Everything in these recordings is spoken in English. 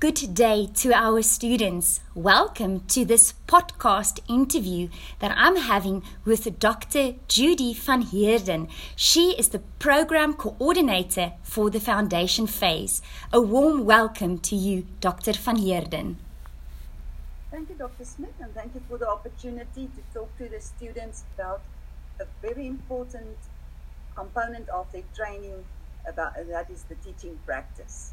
Good day to our students. Welcome to this podcast interview that I'm having with Dr. Judy van Heerden. She is the program coordinator for the foundation phase. A warm welcome to you, Dr. van Heerden. Thank you, Dr. Smith, and thank you for the opportunity to talk to the students about a very important component of their training about that is the teaching practice.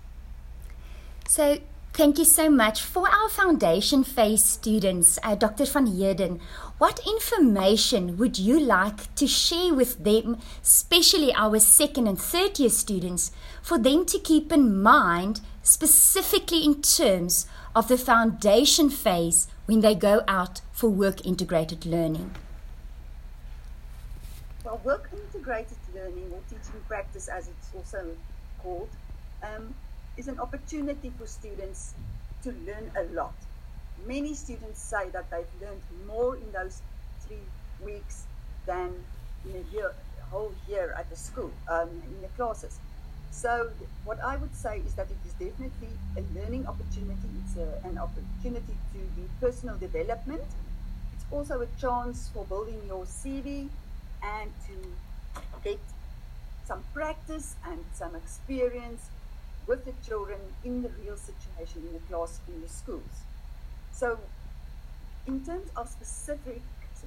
So, Thank you so much. For our foundation phase students, uh, Dr. Van Heerden, what information would you like to share with them, especially our second and third year students, for them to keep in mind, specifically in terms of the foundation phase when they go out for work integrated learning? Well, work integrated learning or teaching practice, as it's also called, um, is an opportunity for students to learn a lot. Many students say that they've learned more in those three weeks than in a year, whole year at the school, um, in the classes. So what I would say is that it is definitely a learning opportunity. It's a, an opportunity to do personal development. It's also a chance for building your CV and to get some practice and some experience with the children in the real situation in the class in the schools. So in terms of specific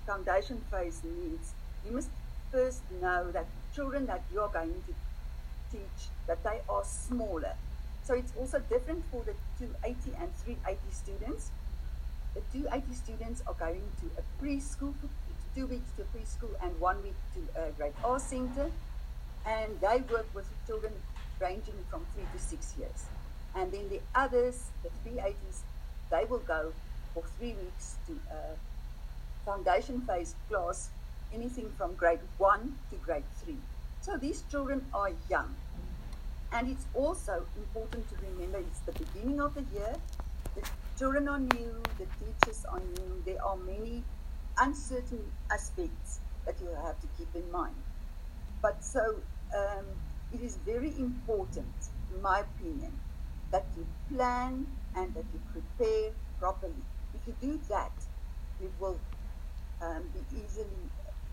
foundation phase needs, you must first know that children that you are going to teach, that they are smaller. So it's also different for the 280 and 380 students. The 280 students are going to a preschool two weeks to preschool and one week to a grade R center. And they work with children ranging from three to six years. And then the others, the 380s, they will go for three weeks to a foundation phase class, anything from grade one to grade three. So these children are young. And it's also important to remember it's the beginning of the year. The children are new, the teachers are new. There are many uncertain aspects that you have to keep in mind. But so um, it is very important, in my opinion, that you plan and that you prepare properly. If you do that, you will um, be easily,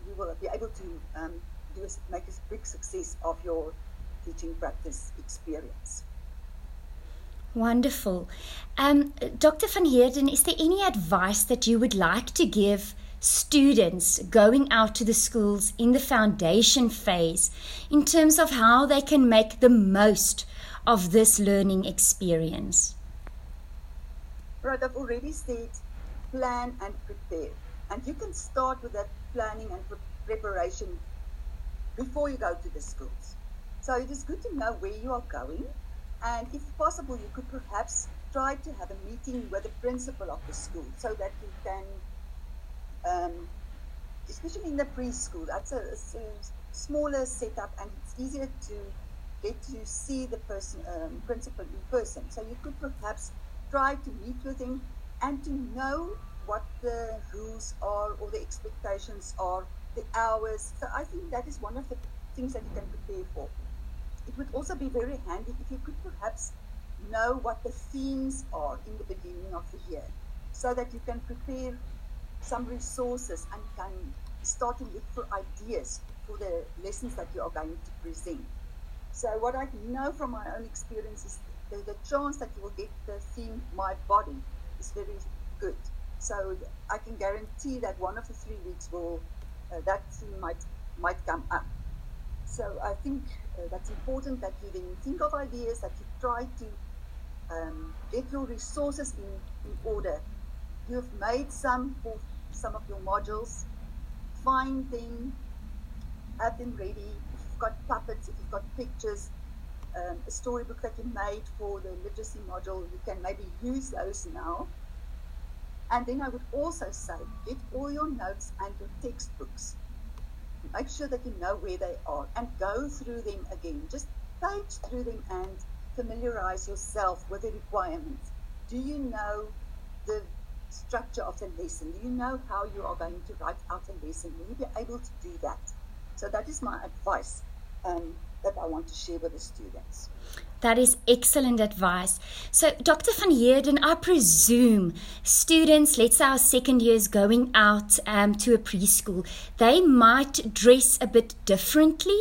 you will be able to um, do a, make a big success of your teaching practice experience. Wonderful. Um, Dr. Van Heerden, is there any advice that you would like to give students going out to the schools in the foundation phase in terms of how they can make the most of this learning experience? Right, I've already said plan and prepare. And you can start with that planning and pre- preparation before you go to the schools. So it is good to know where you are going. And if possible, you could perhaps try to have a meeting with the principal of the school so that you can um, especially in the preschool, that's a, a, smaller setup and it's easier to get to see the person, um, principal in person. So you could perhaps try to meet with him and to know what the rules are or the expectations are, the hours. So I think that is one of the things that you can prepare for. It would also be very handy if you could perhaps know what the themes are in the beginning of the year so that you can prepare some resources and can start to look for ideas for the lessons that you are going to present. So what I know from my own experience is the, the chance that you will get the theme My Body is very good. So I can guarantee that one of the three weeks will uh, that theme might might come up. So I think uh, that's important that you then think of ideas that you try to um, get your resources in, in order. You've made some for some of your modules, find them, have them ready. If you've got puppets, if you've got pictures, um, a storybook that you made for the literacy module, you can maybe use those now. And then I would also say, get all your notes and your textbooks. Make sure that you know where they are and go through them again. Just page through them and familiarize yourself with the requirements. Do you know the structure of the lesson? Do you know how you are going to write out a lesson? Will you be able to do that? So that is my advice. Um, that I want to share with the students. That is excellent advice. So, Dr. Van Heerden, I presume students, let's say our second years going out um, to a preschool, they might dress a bit differently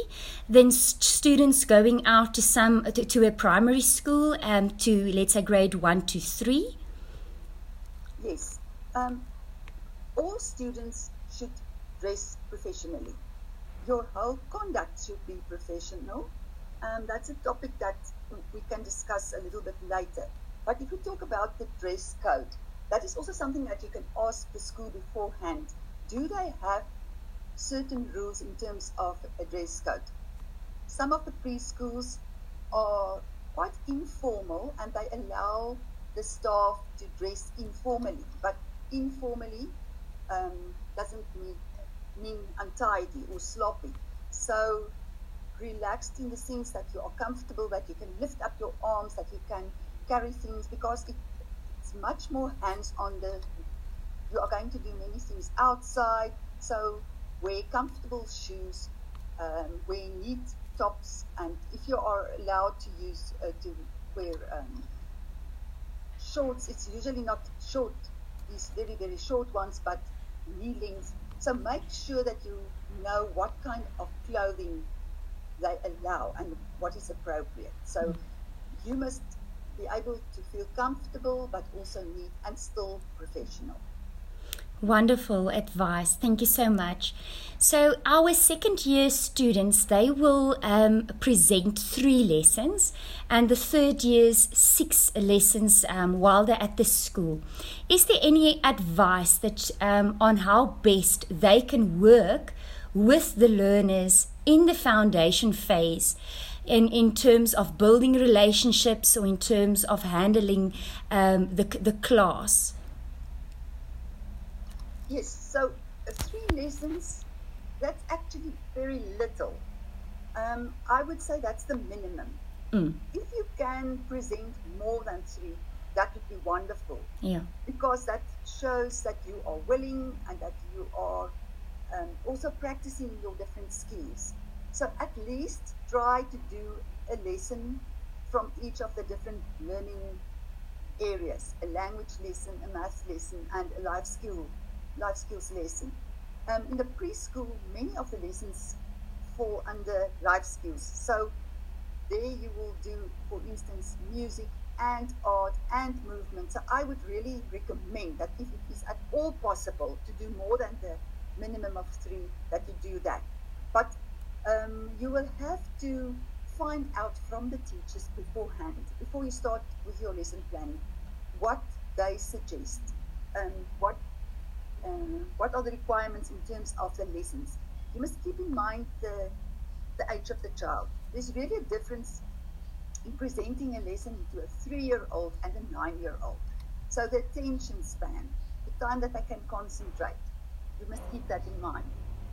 than st- students going out to some to, to a primary school, um, to let's say grade one to three. Yes, um, all students should dress professionally. Your whole conduct should be professional. Um, that's a topic that we can discuss a little bit later. But if we talk about the dress code, that is also something that you can ask the school beforehand. Do they have certain rules in terms of a dress code? Some of the preschools are quite informal and they allow the staff to dress informally, but informally um, doesn't mean, mean untidy or sloppy. So relaxed in the sense that you are comfortable, that you can lift up your arms, that you can carry things because it, it's much more hands on the you are going to do many things outside so wear comfortable shoes um, wear neat tops and if you are allowed to use uh, to wear um, shorts it's usually not short these very very short ones but knee length so make sure that you know what kind of clothing they allow and what is appropriate. So you must be able to feel comfortable but also neat and still professional. Wonderful advice. Thank you so much. So, our second year students they will um, present three lessons, and the third year's six lessons um, while they're at the school. Is there any advice that um, on how best they can work with the learners in the foundation phase in, in terms of building relationships or in terms of handling um, the, the class? Yes, so uh, three lessons, that's actually very little. Um, I would say that's the minimum. Mm. If you can present more than three, that would be wonderful. Yeah. Because that shows that you are willing and that you are um, also practicing your different skills. So at least try to do a lesson from each of the different learning areas, a language lesson, a math lesson, and a life skill, life skills lesson. Um, in the preschool, many of the lessons fall under life skills. So there you will do, for instance, music and art and movement. So I would really recommend that if it is at all possible to do more than the minimum of three, that you do that. But um, you will have to find out from the teachers beforehand, before you start with your lesson planning, what they suggest, um, what uh, what are the requirements in terms of the lessons. You must keep in mind the the age of the child. There's really a difference in presenting a lesson to a three-year-old and a nine-year-old. So the attention span, the time that they can concentrate, you must keep that in mind.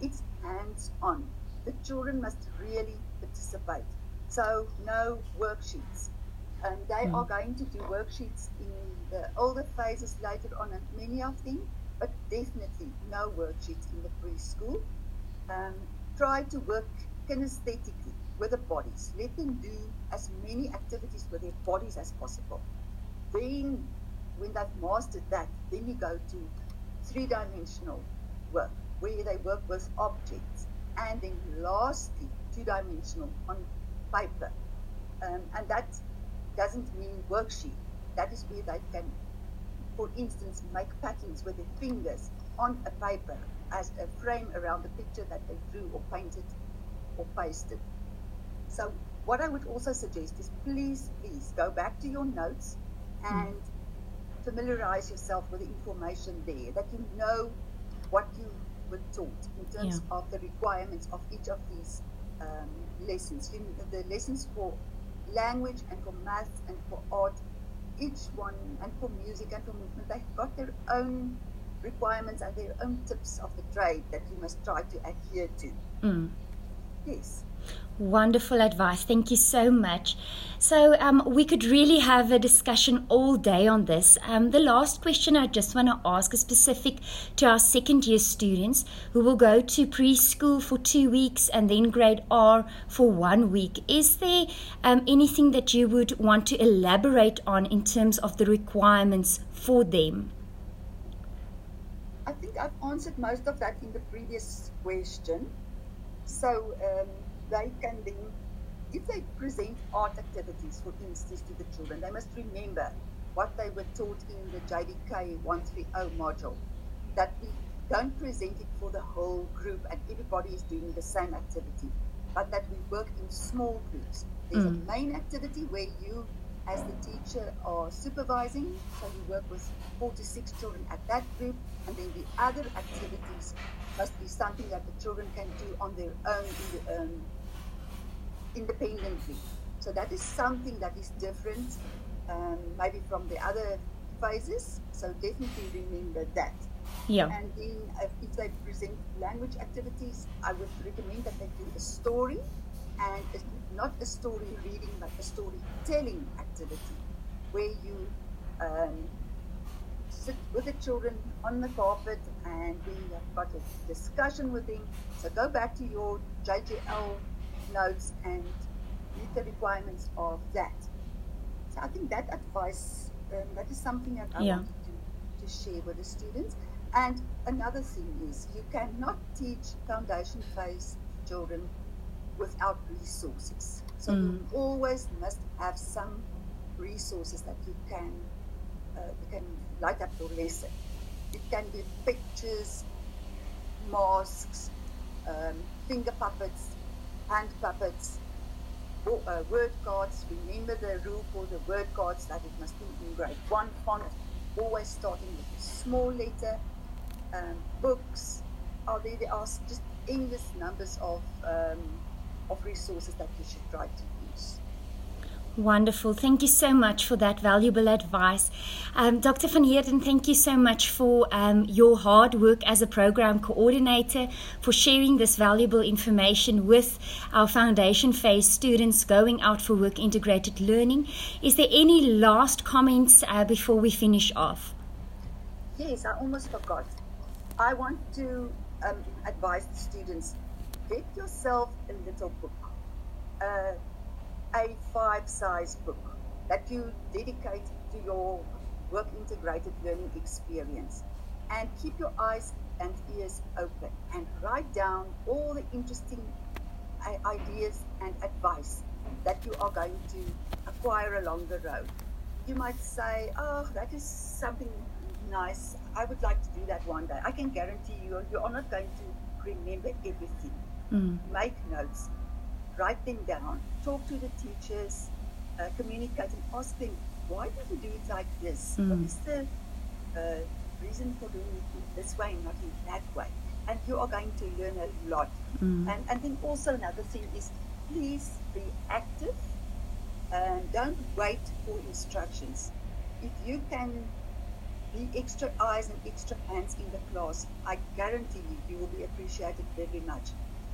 It's hands-on. The children must really participate. So no worksheets. And they mm. are going to do worksheets in the older phases later on, and many of them, but definitely no worksheets in the preschool. Um, try to work kinesthetically with the bodies. Let them do as many activities with their bodies as possible. Then, when they've mastered that, then you go to three dimensional work, where they work with objects, and then lastly, two dimensional on paper. Um, and that doesn't mean worksheet. That is where they can, for instance, make patterns with their fingers on a paper as a frame around the picture that they drew or painted or pasted. So what I would also suggest is please, please go back to your notes and mm. familiarize yourself with the information there, that you know what you were taught in terms yeah. of the requirements of each of these um, lessons. You the lessons for language and for math and for art, each one, and for music and for movement, they've got their own requirements and their own tips of the trade that you must try to adhere to. Mm. Yes. Wonderful advice. Thank you so much. So, um, we could really have a discussion all day on this. Um, the last question I just want to ask is specific to our second year students who will go to preschool for two weeks and then grade R for one week. Is there um, anything that you would want to elaborate on in terms of the requirements for them? I think I've answered most of that in the previous question. So, um, they can then, if they present art activities, for instance, to the children, they must remember what they were taught in the JDK 130 module, that we don't present it for the whole group and everybody is doing the same activity, but that we work in small groups. There's mm. a main activity where you, as the teacher, are supervising, so you work with four to six children at that group, and then the other activities must be something that the children can do on their own in the, um, independently. So that is something that is different, um, maybe from the other phases. So definitely remember that. Yeah. And then if they present language activities, I would recommend that they do a story, and not a story reading, but a storytelling activity, where you um, sit with the children on the carpet and we have got a discussion with them. So go back to your JJL notes and meet the requirements of that. So I think that advice, um, that is something that I yeah. wanted to, to share with the students. And another thing is you cannot teach foundation phase children without resources. So mm. you always must have some resources that you can uh, you can light up your lesson. It can be pictures, masks, um, finger puppets, hand puppets, uh, word cards. Remember the rule for the word cards that it must be in grade one font, always starting with a small letter. Um, books are there. There are just endless numbers of um, of resources that you should try to Wonderful. Thank you so much for that valuable advice. Um, Dr. Van Heerden, thank you so much for um, your hard work as a program coordinator, for sharing this valuable information with our foundation phase students going out for work integrated learning. Is there any last comments uh, before we finish off? Yes, I almost forgot. I want to um, advise the students get yourself a little book. Uh, a5 size book that you dedicate to your work integrated learning experience. And keep your eyes and ears open and write down all the interesting ideas and advice that you are going to acquire along the road. You might say, Oh, that is something nice. I would like to do that one day. I can guarantee you, you are not going to remember everything. Mm. Make notes, write them down, talk to the teachers, uh, communicate and ask them, why do you do it like this? Mm. What is the uh, reason for doing it this way and not in that way? And you are going to learn a lot. Mm. And, and then also another thing is, please be active and don't wait for instructions. If you can be extra eyes and extra hands in the class, I guarantee you, you will be appreciated very much.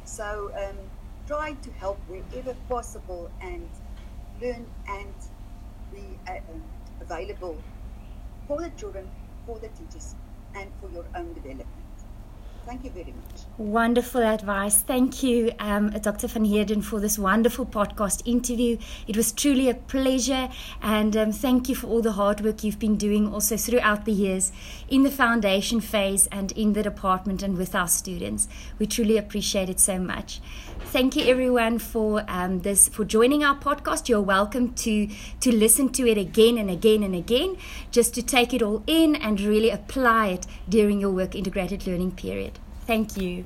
So um, try to help wherever possible and learn and be uh, um, available for the children, for the teachers, and for your own development. Thank you very much. Wonderful advice. Thank you, um, Dr. Van Heerden, for this wonderful podcast interview. It was truly a pleasure, and um, thank you for all the hard work you've been doing also throughout the years in the foundation phase and in the department and with our students. We truly appreciate it so much. Thank you, everyone, for um, this for joining our podcast. You're welcome to to listen to it again and again and again, just to take it all in and really apply it during your work integrated learning period. Thank you.